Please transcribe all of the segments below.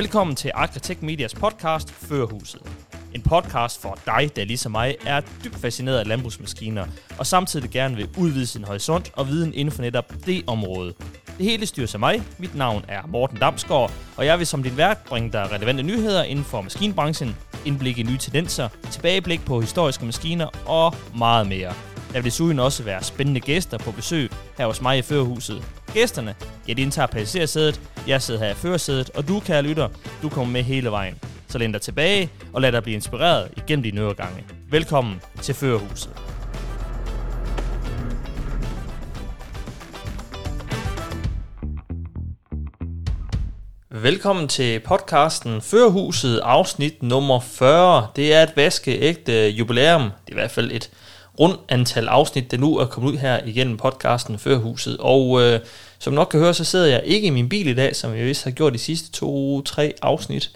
Velkommen til Agritech Medias podcast Førhuset. En podcast for dig, der ligesom mig er dybt fascineret af landbrugsmaskiner, og samtidig gerne vil udvide sin horisont og viden inden for netop det område. Det hele styres af mig. Mit navn er Morten Damsgaard, og jeg vil som din vært bringe dig relevante nyheder inden for maskinbranchen, indblik i nye tendenser, tilbageblik på historiske maskiner og meget mere. Der vil desuden også være spændende gæster på besøg her hos mig i Førerhuset. Gæsterne, ja, de indtager passagersædet, jeg sidder her i førersædet, og du, kære lytter, du kommer med hele vejen. Så læn dig tilbage og lad dig blive inspireret igennem dine øregange. Velkommen til Førerhuset. Velkommen til podcasten Førerhuset, afsnit nummer 40. Det er et vaskeægte jubilæum. Det er i hvert fald et rundt antal afsnit, der nu er kommet ud her igennem podcasten Førhuset. Og øh, som nok kan høre, så sidder jeg ikke i min bil i dag, som jeg vist har gjort de sidste to-tre afsnit.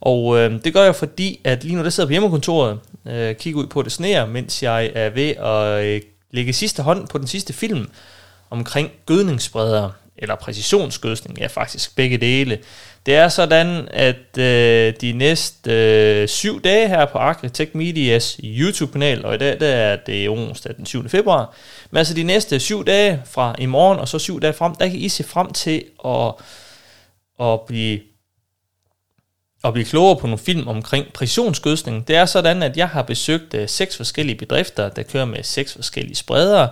Og øh, det gør jeg, fordi at lige nu der sidder på hjemmekontoret, øh, kigger ud på det sneer, mens jeg er ved at øh, lægge sidste hånd på den sidste film omkring gødningsspredere, eller præcisionsgødsning, ja faktisk begge dele. Det er sådan, at øh, de næste øh, syv dage her på Agritech Medias YouTube-kanal, og i dag der er det onsdag den 7. februar, men altså de næste syv dage fra i morgen og så syv dage frem, der kan I se frem til at, at blive at blive klogere på nogle film omkring præcisionsgødsning. Det er sådan, at jeg har besøgt øh, seks forskellige bedrifter, der kører med seks forskellige spredere,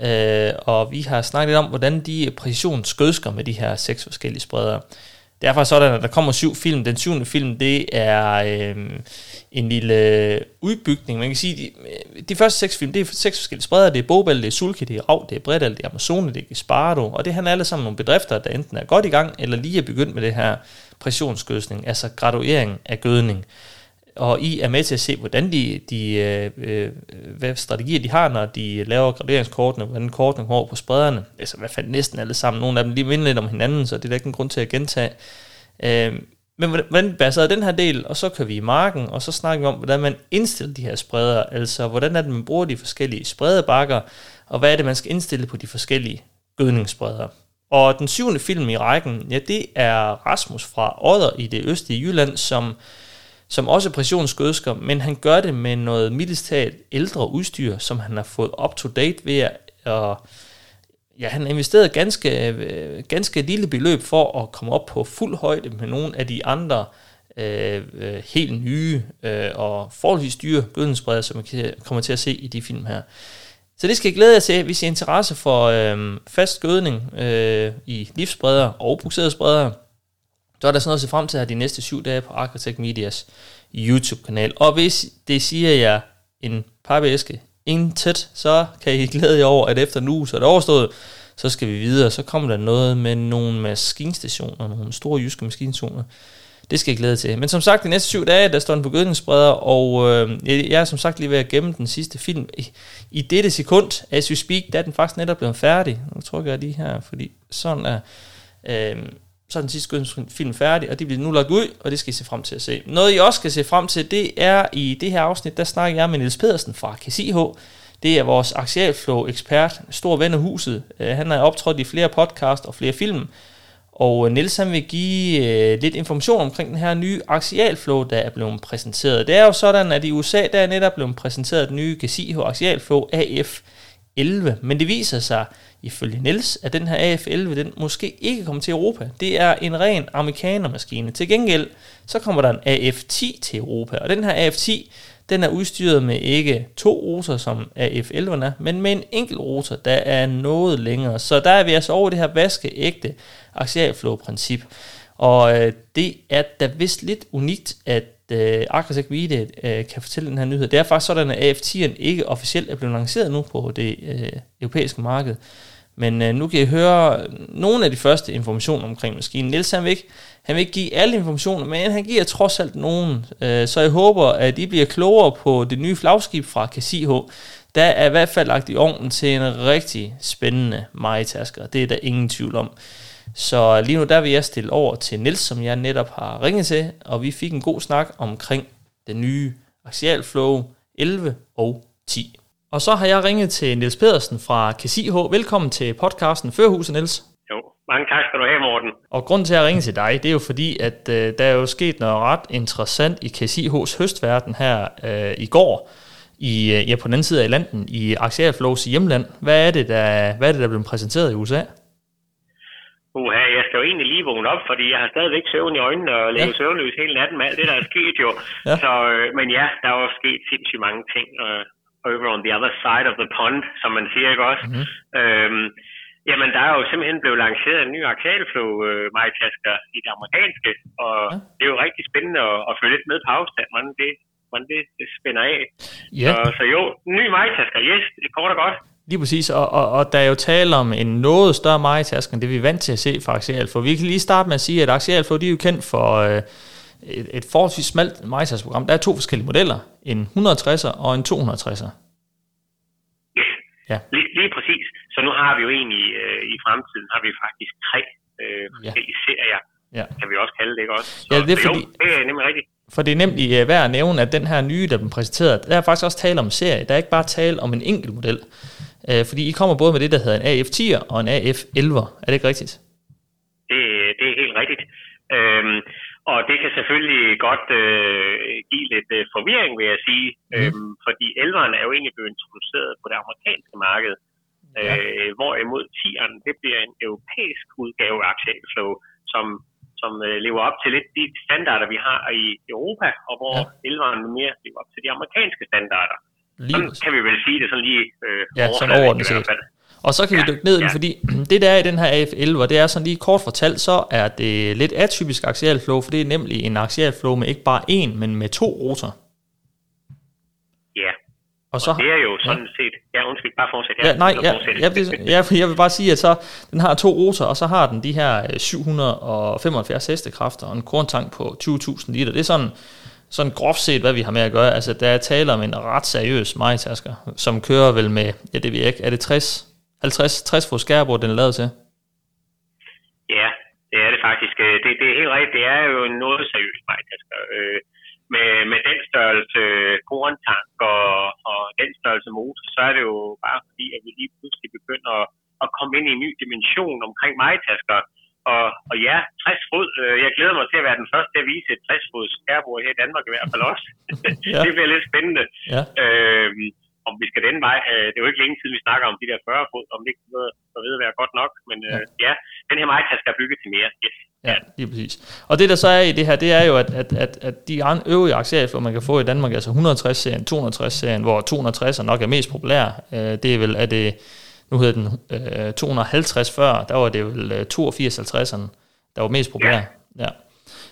øh, og vi har snakket om, hvordan de præcisionsgødsker med de her seks forskellige spredere. Det er faktisk sådan, at der kommer syv film. Den syvende film, det er øh, en lille udbygning. Man kan sige, de, øh, de første seks film, det er seks forskellige spredere. Det er Bobel, det er Sulke, det er Rav, det er Bredal, det er Amazone, det er Gespardo. Og det handler alle sammen nogle bedrifter, der enten er godt i gang, eller lige er begyndt med det her pressionsgødsning, altså graduering af gødning og I er med til at se, hvordan de, de øh, øh hvad strategier de har, når de laver graderingskortene, hvordan kortene går på sprederne. Altså i hvert fald næsten alle sammen. Nogle af dem lige minder lidt om hinanden, så det er da ikke en grund til at gentage. Øh, men hvordan baserer den her del, og så kan vi i marken, og så snakker vi om, hvordan man indstiller de her spreder, altså hvordan er det, man bruger de forskellige spredebakker, og hvad er det, man skal indstille på de forskellige gødningsspredere. Og den syvende film i rækken, ja, det er Rasmus fra Odder i det østlige Jylland, som som også er pressionsgødsker, men han gør det med noget mildestalt ældre udstyr, som han har fået up to date ved at, og ja, han har investeret ganske, øh, ganske lille beløb for at komme op på fuld højde med nogle af de andre øh, øh helt nye øh, og forholdsvis dyre gødningsbreder, som vi kommer til at se i de film her. Så det skal jeg glæde jer til, hvis I har interesse for øh, fast gødning øh, i livsbreder og bukserede så er der sådan noget at se frem til her de næste syv dage på Architect Medias YouTube-kanal. Og hvis det siger jeg en papæske intet, så kan I glæde jer over, at efter nu så er det overstået, så skal vi videre. Så kommer der noget med nogle maskinstationer, nogle store jyske maskinstationer. Det skal jeg glæde til. Men som sagt, de næste syv dage, der står den på gødningsspreder, og øh, jeg er som sagt lige ved at gemme den sidste film. I, I dette sekund, as you speak, der er den faktisk netop blevet færdig. Nu trykker jeg lige her, fordi sådan er... Øh, så er den sidste film færdig, og det bliver nu lagt ud, og det skal I se frem til at se. Noget I også skal se frem til, det er i det her afsnit, der snakker jeg med Niels Pedersen fra KCH. Det er vores Axialflow-ekspert, stor ven af huset. Øh, han har optrådt i flere podcast og flere film, og øh, Niels han vil give øh, lidt information omkring den her nye Axialflow, der er blevet præsenteret. Det er jo sådan, at i USA der er netop blevet præsenteret den nye KCH Axialflow AF 11, men det viser sig, ifølge Niels, at den her AF11, den måske ikke kommer til Europa. Det er en ren amerikanermaskine. Til gengæld, så kommer der en AF10 til Europa, og den her AF10, den er udstyret med ikke to rotor, som AF-11'erne er, men med en enkelt rotor, der er noget længere. Så der er vi altså over det her vaskeægte axialflow-princip. Og øh, det er da vist lidt unikt, at øh, Agritech Vide øh, kan fortælle den her nyhed. Det er faktisk sådan, at AF10'en ikke officielt er blevet lanceret nu på det øh, europæiske marked. Men øh, nu kan I høre nogle af de første informationer omkring maskinen. Niels han vil, ikke, han vil ikke give alle informationer, men han giver trods alt nogen. Øh, så jeg håber, at I bliver klogere på det nye flagskib fra KCH. Der er i hvert fald lagt i ovnen til en rigtig spændende majtasker. Det er der ingen tvivl om. Så lige nu der vil jeg stille over til Nils, som jeg netop har ringet til, og vi fik en god snak omkring den nye Axial Flow 11 og 10. Og så har jeg ringet til Niels Pedersen fra KCH. Velkommen til podcasten Førhuset, Niels. Jo, Mange tak skal du have, Morten. Og grund til at ringe til dig, det er jo fordi, at øh, der er jo sket noget ret interessant i KSIH's høstverden her øh, i går, i, øh, ja, på den anden side af landen, i Axialflows hjemland. Hvad er det, der, hvad er det, der er blevet præsenteret i USA? Uha, jeg skal jo egentlig lige vågne op, fordi jeg har stadigvæk søvn i øjnene og levet ja. søvnløs hele natten med alt det, der er sket jo. Ja. Så, øh, men ja, der er jo sket sindssygt mange ting uh, over on the other side of the pond, som man siger, ikke også? Mm-hmm. Øhm, jamen, der er jo simpelthen blevet lanceret en ny Axialflow uh, majtasker i det amerikanske, og ja. det er jo rigtig spændende at, at følge lidt med på afstand, hvordan det, hvordan det, det spænder af. Ja. Så, så jo, ny majtasker, yes, det er kort og godt. Lige præcis, og, og, og der er jo tale om en noget større majtask, end det vi er vant til at se fra Axialflow. Vi kan lige starte med at sige, at Axialflow de er jo kendt for øh, et, et forholdsvis smalt majtaskprogram. Der er to forskellige modeller, en 160'er og en 260'er. Ja. Lige, lige præcis. Så nu har vi jo egentlig øh, i fremtiden, har vi faktisk tre øh, forskellige ja. serier, ja. kan vi også kalde det, ikke også? Så, ja, det er fordi, jo, det er nemlig rigtigt. For det er nemlig værd at nævne, at den her nye, der blev præsenteret, der er faktisk også tale om en serie. Der er ikke bare tale om en enkelt model. Uh, fordi I kommer både med det, der hedder en AF10'er og en AF11'er. Er det ikke rigtigt? Det, det er helt rigtigt. Øhm, og det kan selvfølgelig godt øh, give lidt øh, forvirring, vil jeg sige, mm. øhm, fordi 11'eren er jo egentlig blevet introduceret på det amerikanske marked, ja. øh, hvorimod 10'eren, det bliver en europæisk udgave af Axialflow, som, som øh, lever op til lidt de standarder, vi har i Europa, og hvor ja. 11'eren mere lever op til de amerikanske standarder. Lige. Sådan kan vi vel sige det sådan lige øh, ja, sådan overordnet set. Og så kan ja, vi dykke ned i ja. fordi det der er i den her AF11, og det er sådan lige kort fortalt, så er det lidt atypisk axialflow, for det er nemlig en axialflow med ikke bare én, men med to rotor. Ja, og, så, og det er jo sådan ja. set, ja undskyld, bare fortsæt. Ja, nej, ja, ja, det, ja, jeg vil bare sige, at så, den har to rotor, og så har den de her 775 hestekræfter og en korntank på 20.000 liter. Det er sådan, sådan groft set, hvad vi har med at gøre. Altså, der er tale om en ret seriøs majtasker, som kører vel med, ja, det ved jeg ikke, er det 60 50, 60 fod skærbord, den er lavet til? Ja, det er det faktisk. Øh, det, det er helt rigtigt. Det er jo noget seriøst majtasker. Øh, med, med den størrelse korntank og, og den størrelse motor, så er det jo bare fordi, at vi lige pludselig begynder at, at komme ind i en ny dimension omkring majtasker. Og, og ja, 60 fod. Øh, jeg glæder mig til at være den første til at vise et 60 fod skærbord her i Danmark i hvert fald også. ja. det bliver lidt spændende. Ja. Øh, om vi skal den vej. Øh, det er jo ikke længe siden, vi snakker om de der 40 fod, om det ikke at vide at være godt nok. Men ja, øh, ja den her majtaske er bygget til mere. Yes. Ja, lige præcis. Og det der så er i det her, det er jo, at, at, at, at de øvrige aktier, man kan få i Danmark, altså 160-serien, 260-serien, hvor 260 nok er mest populær, øh, det er vel, at det, nu hedder den 250 før, der var det vel 82-50'erne, der var mest populær. Ja. ja.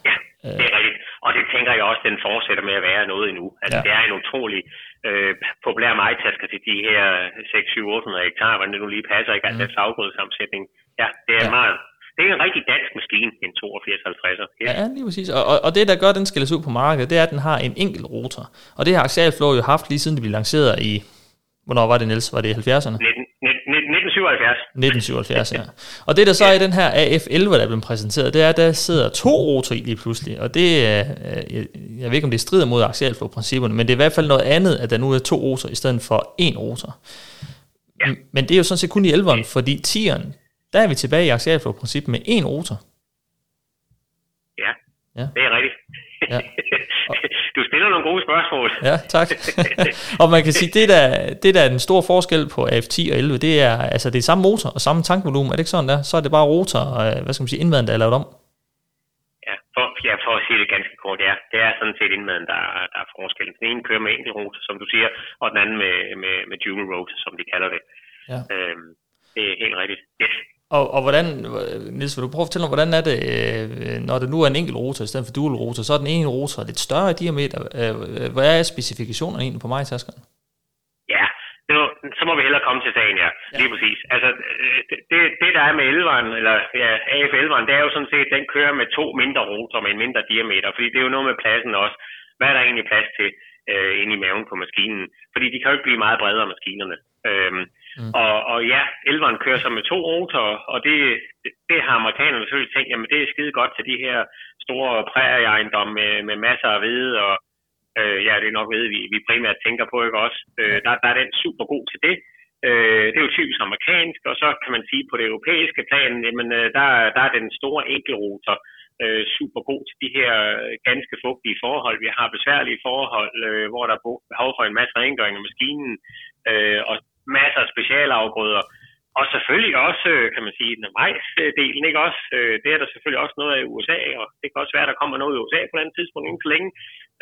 ja, det er rigtigt. Og det tænker jeg også, den fortsætter med at være noget endnu. Altså, ja. det er en utrolig øh, populær majtasker til de her 6, 7, 800 hektar, hvordan det nu lige passer, ikke? Altså, mm. afgrødsammensætning. Ja, det er ja. meget, det er en rigtig dansk maskine, en 8250'er. Ja. ja, lige præcis. Og, og, og det, der gør, at den skilles ud på markedet, det er, at den har en enkelt rotor. Og det har Axialflow jo haft lige siden det blev lanceret i, hvornår var det, Niels? Var det i 70'erne? 1977. 1977, ja. Og det der så er i den her AF11, der er blevet præsenteret, det er, at der sidder to rotor i lige pludselig. Og det er, jeg, jeg ved ikke, om det strider mod axialflow-principperne, men det er i hvert fald noget andet, at der nu er to rotor i stedet for én rotor. Ja. Men det er jo sådan set kun i 11'eren, fordi 10'eren, der er vi tilbage i axialflow-princippet med én rotor. Ja, ja. det er rigtigt. Ja. Du stiller nogle gode spørgsmål. Ja, tak. og man kan sige, det der, det der er den store forskel på AF10 og 11, det er, altså det er samme motor og samme tankvolumen, er det ikke sådan der? Så er det bare rotor, øh, hvad skal man sige, indmaden, der er lavet om. Ja, for, ja, for at sige det ganske kort, ja. Det er sådan set indmaden, der, der er forskellen. Den ene kører med enkelt rotor, som du siger, og den anden med, med, med dual rotor, som de kalder det. Ja. Øhm, det er helt rigtigt. Yes. Og, og hvordan, Niels, vil du prøve at fortælle mig, hvordan er det, øh, når det nu er en enkelt rotor i stedet for dual rotor, så er den ene rotor lidt større i diameter. Øh, hvad er specifikationerne egentlig på majtaskerne? Ja, nu, så må vi hellere komme til sagen, ja. ja. Lige præcis. Altså, det, det, der er med 11'eren, eller ja, AF 11'eren, det er jo sådan set, den kører med to mindre rotor med en mindre diameter, fordi det er jo noget med pladsen også. Hvad er der egentlig plads til øh, inde i maven på maskinen? Fordi de kan jo ikke blive meget bredere, maskinerne. Øhm, Mm. Og, og ja, elveren kører så med to rotorer, og det, det, har amerikanerne selvfølgelig tænkt, jamen det er skide godt til de her store prærieejendomme med, med masser af hvede, og øh, ja, det er nok hvede, vi, vi primært tænker på, ikke også? Øh, der, der er den super god til det. Øh, det er jo typisk amerikansk, og så kan man sige på det europæiske plan, jamen, øh, der, der er den store enkelrotor øh, super god til de her øh, ganske fugtige forhold. Vi har besværlige forhold, øh, hvor der er behov for en masse rengøring af maskinen, øh, og masser af specialafgrøder. Og selvfølgelig også, øh, kan man sige, den majsdelen, ikke også? Øh, det er der selvfølgelig også noget af i USA, og det kan også være, at der kommer noget i USA på et andet tidspunkt, ikke så længe.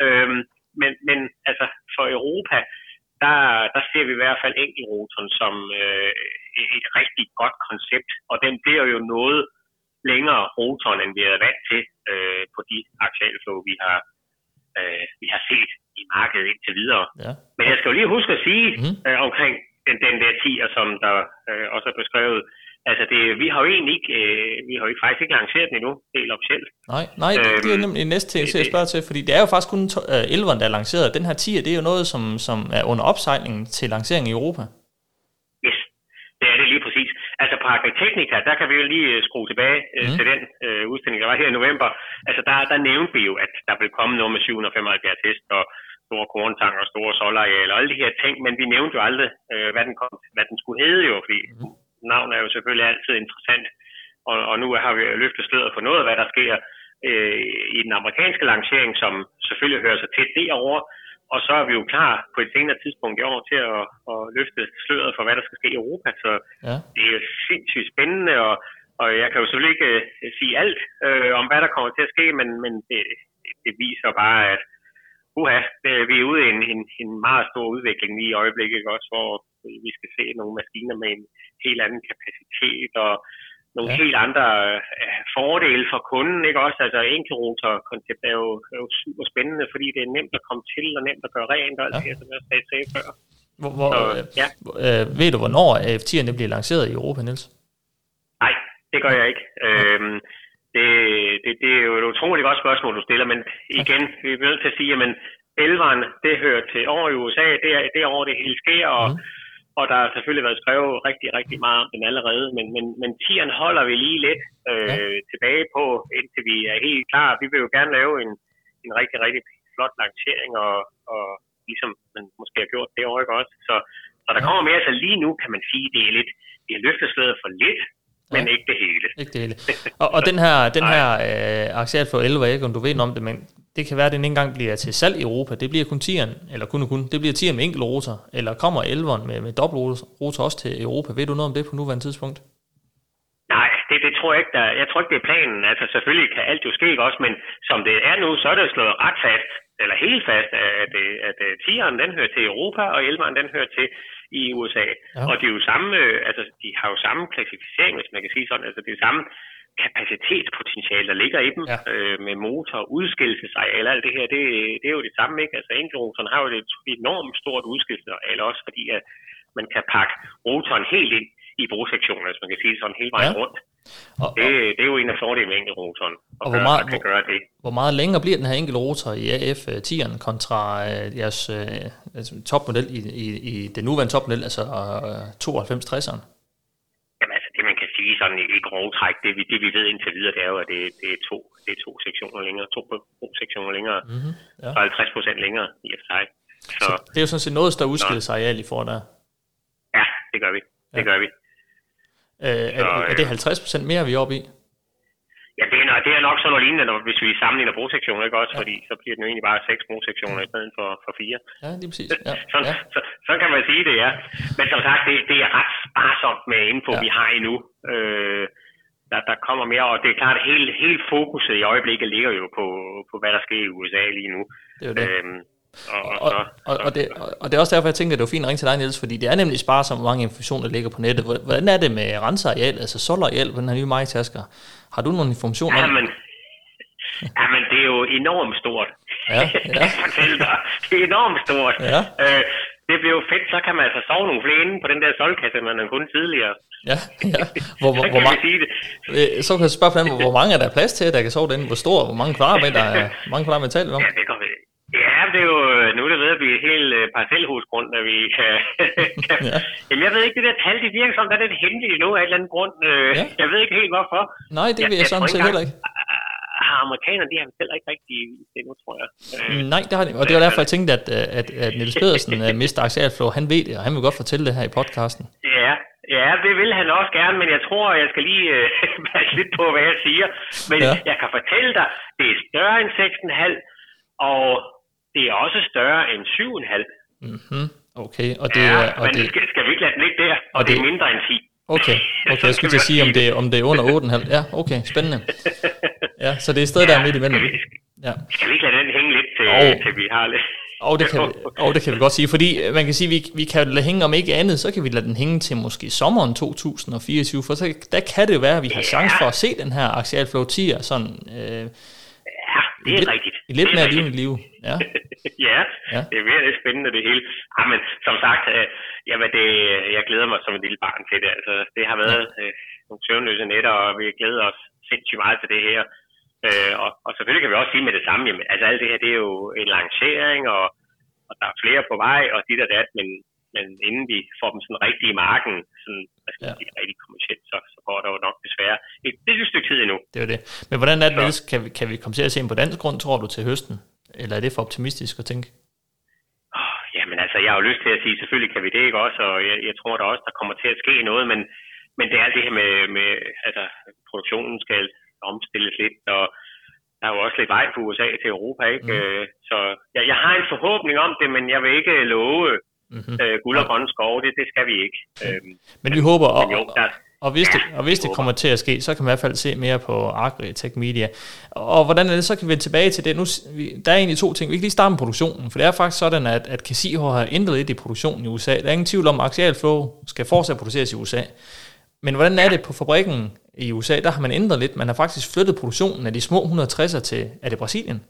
Øhm, men, men altså, for Europa, der, der ser vi i hvert fald enkeltrotoren som øh, et rigtig godt koncept, og den bliver jo noget længere rotoren, end vi er vant til øh, på de aktuelle vi har, øh, vi har set i markedet indtil videre. Ja. Men jeg skal jo lige huske at sige mm. øh, omkring den, den der tier, som der øh, også er beskrevet, Altså, det, vi har jo egentlig ikke, øh, vi har jo ikke, faktisk ikke lanceret den endnu, helt officielt. Nej, nej øhm, det er nemlig næste ting, jeg spørger til, fordi det er jo faktisk kun øh, 11'eren, der er lanceret. Den her tier, det er jo noget, som, som er under opsejling til lancering i Europa. Yes, det er det lige præcis. Altså på Agritechnica, der kan vi jo lige øh, skrue tilbage øh, mm. til den øh, udstilling, der var her i november. Altså der, der nævnte vi jo, at der vil komme noget med 775 hest og store korntanker og store solarealer og alle de her ting, men vi nævnte jo aldrig, øh, hvad, den kom, hvad den skulle hedde jo, fordi mm navn er jo selvfølgelig altid interessant, og, og nu har vi løftet sløret for noget af, hvad der sker øh, i den amerikanske lancering, som selvfølgelig hører sig til derovre, og så er vi jo klar på et senere tidspunkt i år til at, at løfte sløret for, hvad der skal ske i Europa. Så ja. det er jo sindssygt spændende, og, og jeg kan jo selvfølgelig ikke uh, sige alt uh, om, hvad der kommer til at ske, men, men det, det viser bare, at uha, vi er ude i en, en, en meget stor udvikling lige i øjeblikket også, hvor vi skal se nogle maskiner med en helt anden kapacitet og nogle ja. helt andre uh, fordele for kunden, ikke også? Altså enkelrotor-koncept er jo, er jo super spændende, fordi det er nemt at komme til og nemt at gøre rent og alt ja. det som jeg sagde før. Hvor, hvor, Så, øh, ja. øh, ved du, hvornår AF10'erne bliver lanceret i Europa, Niels? Nej, det gør jeg ikke. Ja. Øhm, det, det, det er jo et utroligt godt spørgsmål, du stiller, men igen, vi er nødt til at sige, at elveren, det hører til over i USA, det er, det over det hele sker, og mm og der har selvfølgelig været skrevet rigtig, rigtig meget om den allerede, men, men, men tieren holder vi lige lidt øh, ja. tilbage på, indtil vi er helt klar. Vi vil jo gerne lave en, en rigtig, rigtig flot lancering, og, og ligesom man måske har gjort det år, ikke også? Så, så der kommer mere, så lige nu kan man sige, det er lidt, det er løfteslædet for lidt, men ja. ikke det hele. Ikke det hele. Og, og den her, den her øh, aktiat for 11, ikke om du ved om det, men det kan være, at den ikke engang bliver til salg i Europa. Det bliver kun tieren, eller kun og kun. Det bliver tieren med enkelt rotor, eller kommer 11'eren med, med dobbelt rotor også til Europa. Ved du noget om det på nuværende tidspunkt? Nej, det, det tror jeg ikke, der, jeg tror ikke, det er planen. Altså selvfølgelig kan alt jo ske også, men som det er nu, så er det slået ret fast, eller helt fast, at, at, at tieren den hører til Europa, og 11'eren den hører til i USA. Ja. Og det er jo samme, øh, altså de har jo samme klassificering, hvis man kan sige sådan, altså det er samme kapacitetspotentiale, der ligger i dem, ja. øh, med motor, udskillelsesareal, alt det her, det, det er jo det samme, ikke? Altså enkelrotoren har jo et enormt stort udskillelsesareal også, fordi at man kan pakke rotoren helt ind i brugsektionen, hvis man kan sige sådan hele vejen ja. rundt. Og, det, det er jo en af fordelene med enkelrotoren, og hvor meget, kan gøre det. Hvor meget længere bliver den her enkelrotor i AF 10'eren kontra øh, jeres øh, altså, topmodel i, i, i den nuværende topmodel, altså øh, 92-60'eren? sige sådan i, i grove træk, det vi, det vi ved indtil videre, det er jo, at det, det, er, to, det er to sektioner længere, to sektioner længere, mm-hmm, ja. så 50 procent længere i og sig. Så, så, det er jo sådan set noget større udskillelsesareal, I får der. Ja, det gør vi. Det ja. gør vi. Øh, så, er, er det 50 procent mere, vi er oppe i? Ja, det er, det er nok sådan noget lignende, når, hvis vi sammenligner brugsektioner, ikke også? Ja. Fordi så bliver den jo egentlig bare seks brugsektioner i stedet for, for fire. Ja, det er præcis. Ja. sådan, ja. Så, sådan kan man sige det, ja. Men som sagt, det, det er ret sparsomt med info, ja. vi har endnu. Øh, der, der kommer mere, og det er klart, at hele, hele fokuset i øjeblikket ligger jo på, på hvad der sker i USA lige nu. Det er det. Øhm, og, og, og, det, og det er også derfor, jeg tænker, at det er fint at ringe til dig, Niels, fordi det er nemlig sparsomt, hvor mange informationer ligger på nettet. Hvordan er det med renseareal, altså solareal på den her nye majtasker? Har du nogle informationer om Jamen, jamen, det er jo enormt stort. Ja, ja. jeg fortælle dig. Det er enormt stort. Ja. Øh, det bliver jo fedt, så kan man altså sove nogle flere inde på den der solkasse, man har kun tidligere. Ja, ja. Hvor, hvor, hvor mange, sige det. Øh, så kan jeg spørge på hvor mange er der plads til, der kan sove derinde? Hvor stor, hvor mange kvadratmeter, hvor mange kvadratmeter taler om? Ja, det kan Ja, det er jo, nu er det ved at blive et helt uh, parcelhusgrund, at vi kan, kan ja. Jamen, jeg ved ikke, det der tal, det virker som, der er lidt hemmeligt nu af et eller andet grund. Uh, ja. Jeg ved ikke helt, hvorfor. Nej, det vil jeg, jeg sådan set heller ikke. amerikanerne, de har heller ikke rigtig det nu, tror jeg. Øh, Nej, det har de, og det var derfor, jeg tænkte, at, at, at Niels Pedersen, Mr. Axel Flow, han ved det, og han vil godt fortælle det her i podcasten. Ja, ja, det vil han også gerne, men jeg tror, jeg skal lige øh, passe lidt på, hvad jeg siger. Men ja. jeg kan fortælle dig, det er større end 6,5, og det er også større end 7,5. Mm-hmm. Okay, og det ja, er... Og men det, skal, skal vi ikke lade den ligge der? Og, og det, det- er mindre end 10. okay, okay, jeg skulle til at sige, om det, om det er under 8,5. Ja, okay, spændende. Ja, så det er stadig der midt imellem. Ja. Skal vi ikke lade den hænge lidt til, Jo. til vi har lidt? Og det, kan, vi- og det kan vi godt sige, fordi øh, man kan sige, vi, vi kan lade hænge om ikke andet, så kan vi lade den hænge til måske sommeren 2024, for så, der kan det jo være, at vi har chance for at se den her Axial Flow 10'er sådan, øh, Ja, det er lidt, rigtigt. lidt Det er mere livende liv. Ja. ja, Ja. ja, det er virkelig spændende det hele. Ja, men som sagt, øh, jamen det, jeg glæder mig som et lille barn til det. Altså, det har været øh, nogle søvnløse nætter, og vi glæder os sindssygt meget til det her. Øh, og, og selvfølgelig kan vi også sige med det samme, jamen, altså alt det her, det er jo en lancering, og, og der er flere på vej, og dit og dat, men, men inden vi får dem sådan rigtig i marken, sådan, man Ja. sige, rigtig kommercielt, så, så går der jo nok desværre et lille stykke tid endnu. Det er jo det. Men hvordan er det, Niels? Kan vi, kan vi komme til at se en på dansk grund, tror du, til høsten? Eller er det for optimistisk at tænke? Åh, Jamen altså, jeg har jo lyst til at sige, selvfølgelig kan vi det ikke også, og jeg, jeg tror da også, der kommer til at ske noget, men, men det er alt det her med, med altså, produktionen skal omstilles lidt, og der er jo også lidt vej fra USA til Europa, ikke? Mm. Mm. Så jeg, jeg har en forhåbning om det, men jeg vil ikke love Mm-hmm. øh, guld og grønne skove, det, det skal vi ikke. Øhm, Men vi håber, og, men jo, der, og hvis, det, og hvis vi det kommer til at ske, så kan man i hvert fald se mere på Agri Tech Media. Og hvordan er det, så kan vi vende tilbage til det. Nu, der er egentlig to ting. Vi kan lige starte med produktionen, for det er faktisk sådan, at, at Casio har ændret lidt i produktionen i USA. Der er ingen tvivl om, at Axial Flow skal fortsat produceres i USA. Men hvordan er det på fabrikken i USA? Der har man ændret lidt. Man har faktisk flyttet produktionen af de små 160'er til, er det Brasilien?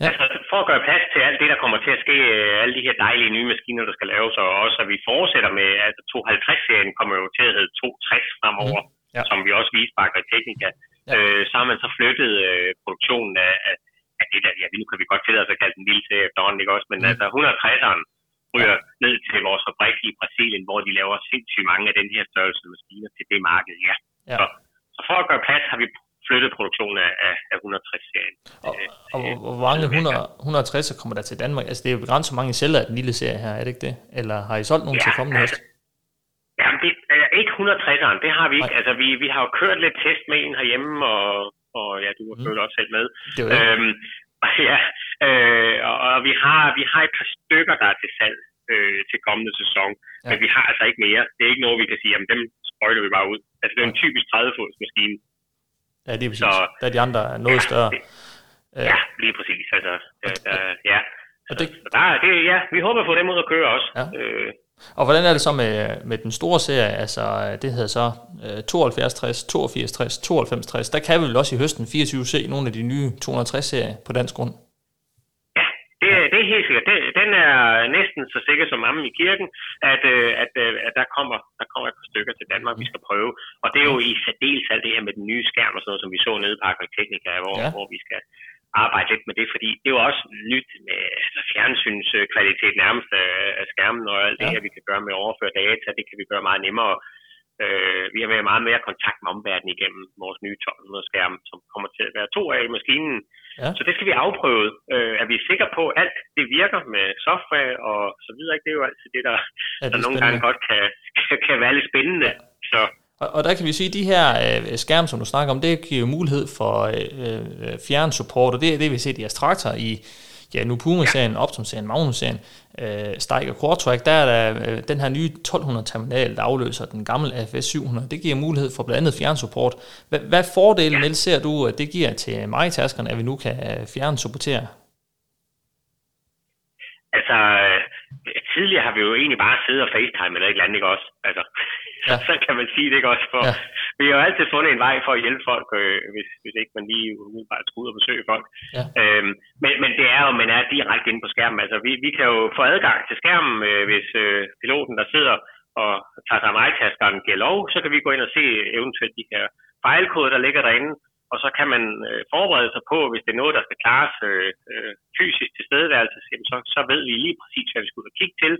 Ja. altså for at gøre plads til alt det, der kommer til at ske, øh, alle de her dejlige nye maskiner, der skal laves, og også at vi fortsætter med, altså 250-serien kommer jo til at hedde 260 fremover, mm. Ja. som vi også viste på Teknika. Ja. Øh, så har man så flyttet øh, produktionen af, af, af det der, ja, nu kan vi godt tillade os at kalde den lille serie efterhånden, ikke også, men mm. altså 160'eren ryger ja. ned til vores fabrik i Brasilien, hvor de laver sindssygt mange af den her størrelse maskiner til det marked, ja. Ja. Så, så for at gøre plads har vi flyttet produktionen af, af, af 160-serien. Og, og hvor- hvor mange 100, 160'er kommer der til Danmark? Altså det er jo begrænset, hvor mange sælger af den lille serie her, er det ikke det? Eller har I solgt nogen Ja, til kommende høst? Jamen, det er ikke 160'eren, det har vi ikke. Nej. Altså, vi, vi har jo kørt lidt test med en herhjemme, og, og ja, du har Mm. også selv med. Det jo det. Øhm, ja, øh, og, og vi, har, vi har et par stykker, der er til salg øh, til kommende sæson, Ja. ja. men vi har altså ikke mere. Det er ikke noget, vi kan sige, jamen dem sprøjter vi bare ud. Altså, det er en typisk 30-fods maskine. Ja, det er præcis. Så- Der er de andre er noget Ja, større. det- Ja, lige præcis. Altså, der, der, ja. Og Så, det- så der, er- det, ja, vi håber på dem ud at køre også. Ja. Øh, Og hvordan er det så med, med den store serie? Altså, det hedder så øh, 72 60, 82 60, 92 60. Der kan vi vel også i høsten 24 se nogle af de nye 260-serier på dansk grund. Ja, det, er- det er helt Det, den er næsten så sikker som ammen i kirken, at, øh, at, øh, at der, kommer, der kommer et par stykker til Danmark, vi skal prøve. Og det er jo i særdeles alt det her med den nye skærm og sådan noget, som vi så nede på Agriteknika, hvor, Ja. hvor vi skal arbejde lidt med det, fordi det er jo også nyt med altså fjernsynskvalitet nærmest af, skærmen og alt det Ja. her, vi kan gøre med at overføre data, det kan vi gøre meget nemmere. Øh, vi har været meget mere kontakt med omverdenen igennem vores nye 1200 skærm, som kommer til at være to af i maskinen. Ja. Så det skal vi afprøve. Øh, er vi sikre på, at alt det virker med software og så videre? Det er jo altid det, der, Ja, det der er nogle gange godt kan, kan, kan være lidt spændende. Så Og, og der kan vi sige, at de her øh, skærme, som du snakker om, det giver jo mulighed for øh, øh, fjernsupport, og det er det, vi ser i Astractor i ja, nu Puma-serien, Optum-serien, Magnus-serien, øh, Steiger Quadtrack, der er der øh, den her nye 1200-terminal, der afløser den gamle AFS 700. Det giver mulighed for blandt andet fjernsupport. Hvad, hvad fordele, ja. Niels, ser du, at det giver til mig-taskerne, at vi nu kan øh, fjernsupportere? altså, øh, tidligere har vi jo egentlig bare siddet og facetime eller et eller andet, ikke også? Altså, ja. så kan man sige det ikke også, for Ja. Vi har jo altid fundet en vej for at hjælpe folk, øh, hvis, hvis ikke man lige umiddelbart skulle ud og besøge folk. Ja. Øhm, men, men det er jo, man er direkte inde på skærmen. Altså, vi, vi kan jo få adgang til skærmen, øh, hvis øh, piloten, der sidder og tager sig af mig-taskeren, giver lov, så kan vi gå ind og se eventuelt de her fejlkoder, der ligger derinde, og så kan man øh, forberede sig på, hvis det er noget, der skal klares øh, øh, fysisk tilstedeværelse, så, så ved vi lige præcis, hvad vi og kigge til,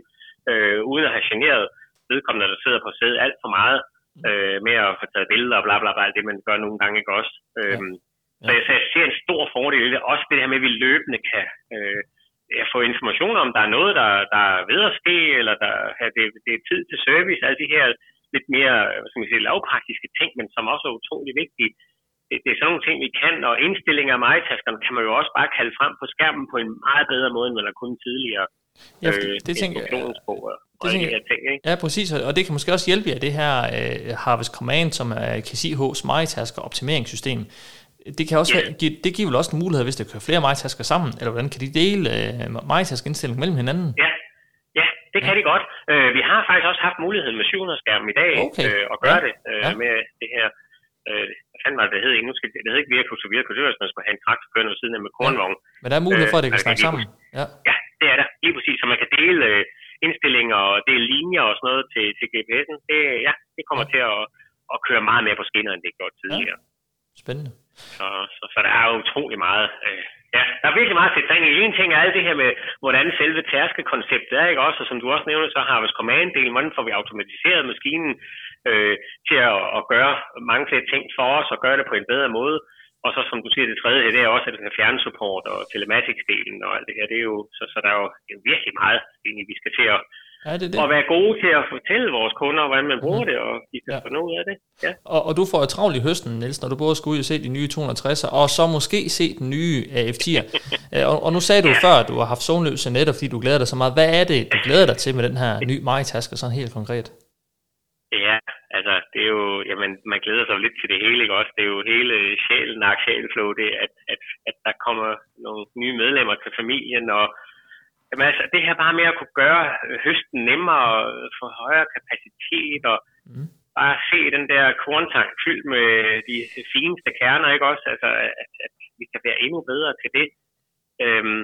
øh, uden at have generet vedkommende, der sidder på sædet alt for meget øh, med at få taget billeder og bla bla bla, alt det man gør nogle gange ikke også. Øhm, Ja. Så, jeg, så jeg ser en stor fordel i det. Også det her med, at vi løbende kan øh, få information om, der er noget, der, der er ved at ske, eller der, ja, det, det er tid til service, alle de her lidt mere hvad skal man sige, lavpraktiske ting, men som også er utrolig vigtige. Det, det er sådan nogle ting, vi kan, og indstillinger af majtaskerne kan man jo også bare kalde frem på skærmen på en meget bedre måde, end man har kunnet tidligere. Ja, det, øh, det tænker jeg. Det tænker, de ting, ikke? Ja, præcis, og det kan måske også hjælpe jer, det her uh, Harvest Command, som er KCH's majtasker optimeringssystem. Det, kan også yeah. give, det giver vel også en mulighed, hvis der kører flere majtasker sammen, eller hvordan kan de dele uh, majtaskindstilling mellem hinanden? Ja, ja det kan ja. de godt. Uh, vi har faktisk også haft muligheden med 700 skærm i dag okay. uh, at gøre ja. det uh, ja. med det her øh, hvad fanden var det, det hed ikke? Nu skal, det hed ikke Virkus og Virkus, det var, hvis man skulle have en traktor kørende ved siden af med kornvogn. Ja. Men der er mulighed for, at det kan snakke sammen. Ja. ja, det er der, lige præcis. Så man kan dele øh, indstillinger og dele linjer og sådan noget til, til GPS'en. Det, ja, det kommer ja. til at, at køre meget mere på skinner, end det gjorde tidligere. Ja. Spændende. Så, så, så der er jo utrolig meget. Øh, ja, der er virkelig meget til træning. En ting er alt det her med, hvordan selve tærskekonceptet er, ikke også? Og som du også nævner, så har vi command-delen, hvordan får vi automatiseret maskinen øh, til at, at gøre mange flere ting for os og gøre det på en bedre måde. Og så som du siger, det tredje, det er også, at fjernsupport og telematics-delen og alt det her. Det er jo, så, så der er jo, det er jo virkelig meget, egentlig, vi skal til at, Ja, det det. Og være gode til at fortælle vores kunder, hvordan man bruger mm. det, og de kan ja. få noget af det. Ja. Og, og du får jo travlt i høsten, Niels, når du både skal ud og se de nye 260'er, og så måske se den nye AF10'er. Øh, og, og nu sagde du ja. før, at du har haft zonløse netter, fordi du glæder dig så meget. Hvad er det, du glæder dig til med den her nye majtasker, sådan helt konkret? Ja, altså det er jo, jamen man glæder sig lidt til det hele, ikke også? Det er jo hele sjælen, sjælflow, det at, at, at der kommer nogle nye medlemmer til familien, og jamen, altså, det her bare med at kunne gøre høsten nemmere, få højere kapacitet, og mm. bare se den der korntank fyldt med de fineste kerner, ikke også? Altså, at, at vi kan være endnu bedre til det. Øhm,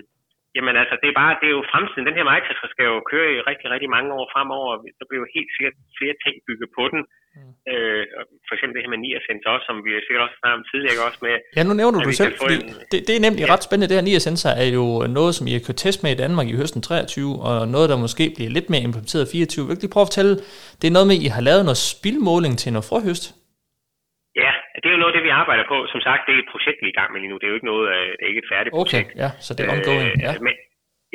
Jamen altså, det er bare, det er jo fremtiden. Den her Microsoft skal jo køre i rigtig, rigtig mange år fremover. Der bliver jo helt sikkert flere ting bygget på den. Mm. Øh, for eksempel det her med Niasensor som vi sikkert også snart tidligere også med. Ja, nu nævner du det selv, fordi en, det, det, er nemlig ja. ret spændende. Det her Niasensor er jo noget, som I har kørt test med i Danmark i høsten 23, og noget, der måske bliver lidt mere implementeret i 24. Vil du lige prøve at fortælle, det er noget med, at I har lavet noget spildmåling til noget frøhøst? Ja, det er jo noget af det, vi arbejder på. Som sagt, det er et projekt, vi er i gang med lige nu. Det er jo ikke noget, øh, det er ikke et færdigt projekt. Okay, ja, så det er ongoing. Øh, ja. Men,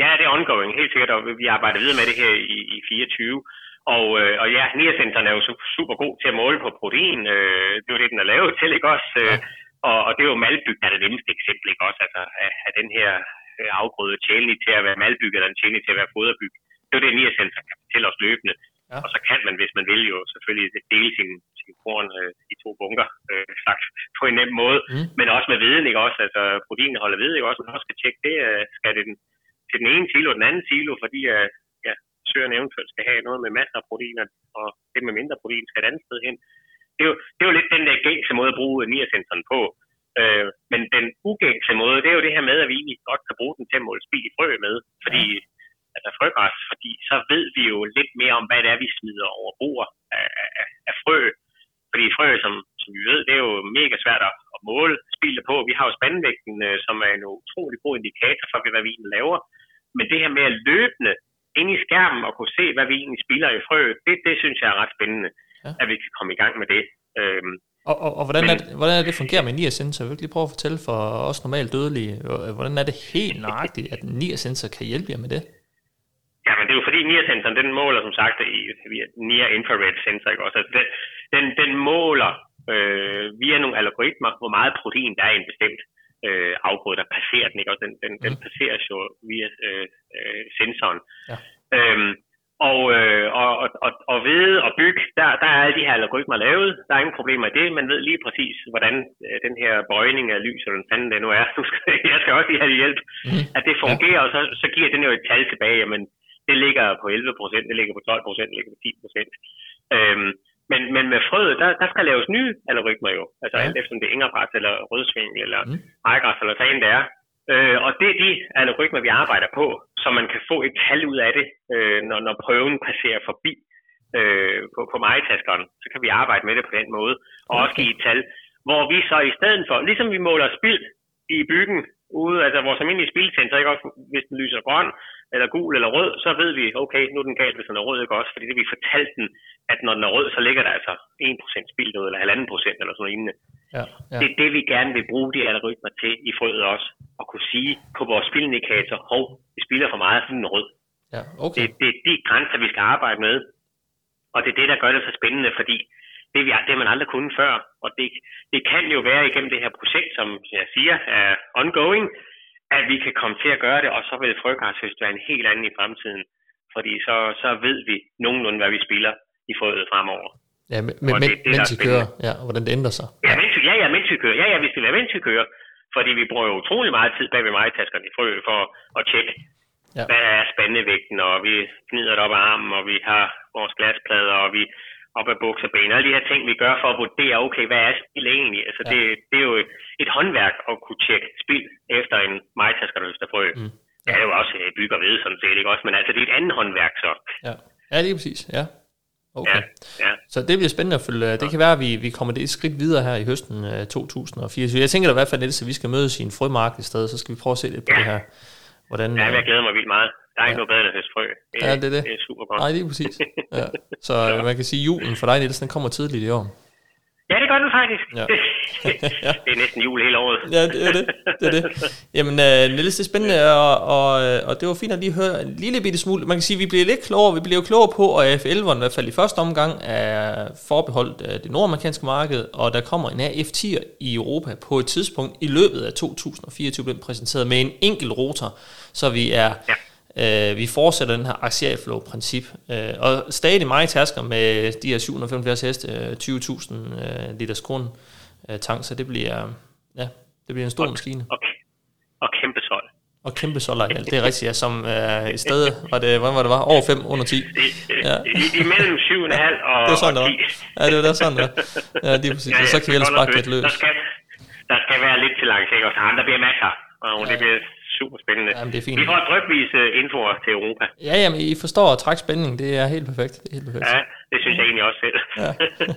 ja, det er ongoing, helt sikkert, og vi arbejder videre med det her i, i 24. Og, øh, og ja, Niacenteren er jo super god til at måle på protein. Øh, det er jo det, den er lavet til, ikke også? Ja. Og, og det er jo malbyg, der er det nemmeste eksempel, ikke også? Altså, er, er den her afgrøde tjenlig til at være malbyg, eller den tjenlig til at være foderbyg. Det er jo det, Niacenteren kan fortælle os løbende. Ja. Og så kan man, hvis man vil jo selvfølgelig dele sin korn øh, i to bunker, øh, sagt på en nem måde, mm. men også med viden, ikke også? Altså proteinholdet ved, ikke også? Man også skal tjekke det, øh, skal det den, til den ene silo og den anden silo, fordi øh, ja, søren eventuelt skal have noget med masser af proteiner, og det med mindre protein skal et andet sted hen. Det er jo, det er jo lidt den der gængse måde at bruge niasensoren på. Øh, men den ugængse måde, det er jo det her med, at vi egentlig godt kan bruge den til at måle spil i frø med, fordi altså frøgræs, fordi så ved vi jo lidt mere om, hvad det er, vi smider over bord af, af, af frø. Fordi frø, som, som vi ved, det er jo mega svært at, at måle spilde på. Vi har jo spandvægten, øh, som er en utrolig god indikator for, hvad vi egentlig laver. Men det her med at løbende ind i skærmen og kunne se, hvad vi egentlig spiller i frø, det, det synes jeg er ret spændende, ja. at vi kan komme i gang med det. Øhm, og, og, og hvordan, Men, er det, hvordan er det fungerer med en sensor? Jeg vil lige prøve at fortælle for os normalt dødelige, hvordan er det helt nøjagtigt, at en sensor kan hjælpe jer med det? Ja, men det er jo fordi NIR-sensoren, den måler som sagt i NIR infrared sensor, ikke også? Altså, den, den, den måler øh, via nogle algoritmer, hvor meget protein der er i en bestemt øh, afgrøde, der passerer den, ikke? Og den, den, mm. den passeres jo via øh, øh, sensoren. Ja. Øhm, og, øh, og, og, og ved og bygge, der, der er alle de her algoritmer lavet. Der er ingen problemer i det. Man ved lige præcis, hvordan øh, den her bøjning af lys, eller den fanden det nu er, jeg skal også lige have hjælp, mm. at det fungerer, ja. og så, så giver den jo et tal tilbage. Jamen, det ligger på 11 procent, det ligger på 12 procent, det ligger på 10 procent. Øhm, men, men med frøet, der, der skal laves nye algoritmer jo. Altså ja. alt efter om det er ingerbræt, eller rødsving, eller mm. rejgræs, eller hvad det er. Øh, og det er de algoritmer, vi arbejder på, så man kan få et tal ud af det, øh, når, når prøven passerer forbi øh, på, på majtaskeren. Så kan vi arbejde med det på den måde, og okay. også give et tal, hvor vi så i stedet for, ligesom vi måler spild i byggen ude, altså vores almindelige spilsensor, ikke også, hvis den lyser grøn, eller gul eller rød, så ved vi, okay, nu er den galt, hvis den er rød, ikke også? Fordi det vi fortalte den, at når den er rød, så ligger der altså 1% spild eller 1,5% procent, eller sådan noget lignende. Ja, ja. Det er det, vi gerne vil bruge de algoritmer til i frøet også, at kunne sige på vores spilindikator, hov, vi spiller for meget, så den er rød. Ja, okay. det, det er de grænser, vi skal arbejde med, og det er det, der gør det så spændende, fordi det, vi, det man aldrig kunnet før, og det, det kan jo være igennem det her projekt, som jeg siger er ongoing, at vi kan komme til at gøre det, og så vil frøkarshøst være en helt anden i fremtiden. Fordi så, så ved vi nogenlunde, hvad vi spiller i frøet fremover. Ja, men, men, det, det, mens vi kører, ja, og hvordan det ændrer sig. Ja, mens, ja, ja, mens vi kører. Ja, ja, vi spiller mens vi kører. Fordi vi bruger jo utrolig meget tid bag ved mig-taskerne i frø for at tjekke, ja. hvad er spændevægten, og vi gnider det op af armen, og vi har vores glasplader, og vi op ad bukserben. Alle de her ting, vi gør for at vurdere, okay, hvad er spil egentlig? Altså, ja. det, det er jo et håndværk at kunne tjekke spil efter en majtasker, der frø. Mm. Ja. Det er jo også bygger ved, sådan set, ikke også? Men altså, det er et andet håndværk, så. Ja, ja lige præcis, ja. Okay. Ja, ja. Så det bliver spændende at følge. Det kan være, at vi, vi kommer det et skridt videre her i høsten 2004. Så jeg tænker da i hvert fald, at vi skal mødes i en frømark i stedet, så skal vi prøve at se lidt på ja. det her. Hvordan, ja, jeg glæder mig vildt meget. Der er ikke ja. noget bedre end høstfrø. Det, ja, det er det. Det er super godt. Nej, det er præcis. Ja. Så ja. man kan sige, at julen for dig, Niels, den kommer tidligt i år. Ja, det gør den faktisk. Ja. ja. det er næsten jul hele året. ja, det er det. det, er det. Jamen, uh, Niels, det er spændende, og, og, og det var fint at lige høre en lille bitte smule. Man kan sige, at vi bliver lidt klogere. Vi bliver jo klogere på, at F11'eren i hvert fald i første omgang er forbeholdt uh, det nordamerikanske marked, og der kommer en AF10'er i Europa på et tidspunkt i løbet af 2024, bliver præsenteret med en enkelt rotor, så vi er... Ja Øh, vi fortsætter den her axialflow-princip, øh, og stadig meget tasker med de her 775 heste, øh, 20.000 øh, liters korn øh, tank, så det bliver, ja, det bliver en stor og, maskine. Og, og kæmpe sol. Og kæmpe solar, ja, det er rigtigt, ja, som øh, et sted, var det, hvordan var det var, over 5, under 10. Ja. Imellem 7,5 og, det er sådan, og 10. Ja, det var sådan, der. Ja, er præcis, ja, ja, så kan vi ellers bare lidt løs. Der skal, der skal være lidt til langt, ikke? Og så der bliver masser, og det bliver super spændende. Jamen, det er fint. Vi får drøbvis uh, info til Europa. Ja, jamen, I forstår at trække spænding. Det er helt perfekt. Det er helt perfekt. Ja, det synes jeg egentlig også selv. Ja.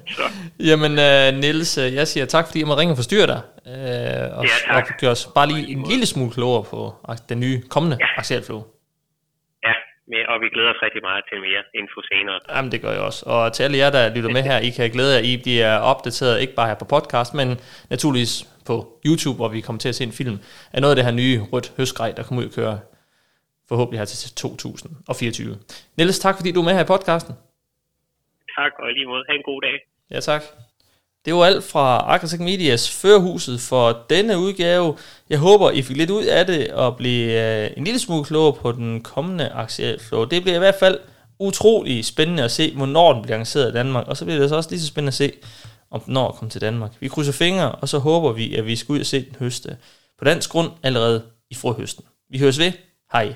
jamen, uh, Niels, øh, jeg siger tak, fordi jeg må ringe og forstyrre dig. Uh, og, ja, tak. og gøre os bare lige en lille smule klogere på den nye kommende ja. axialflow. Ja, og vi glæder os rigtig meget til mere info senere. Jamen, det gør jeg også. Og til alle jer, der lytter med her, I kan glæde jer, I bliver opdateret ikke bare her på podcast, men naturligvis på YouTube, hvor vi kommer til at se en film, af noget af det her nye rødt høstgrej, der kommer ud og køre forhåbentlig her til 2024. Niels, tak fordi du er med her i podcasten. Tak, og lige måde. Ha' en god dag. Ja, tak. Det var alt fra Agritech Medias førhuset for denne udgave. Jeg håber, I fik lidt ud af det og blev øh, en lille smule klogere på den kommende aktieflow. Det bliver i hvert fald utrolig spændende at se, hvornår den bliver lanceret i Danmark. Og så bliver det så også lige så spændende at se, om den når at komme til Danmark. Vi krydser fingre, og så håber vi, at vi skal ud og se den høste på dansk grund allerede i frøhøsten. Vi høres ved. Hej.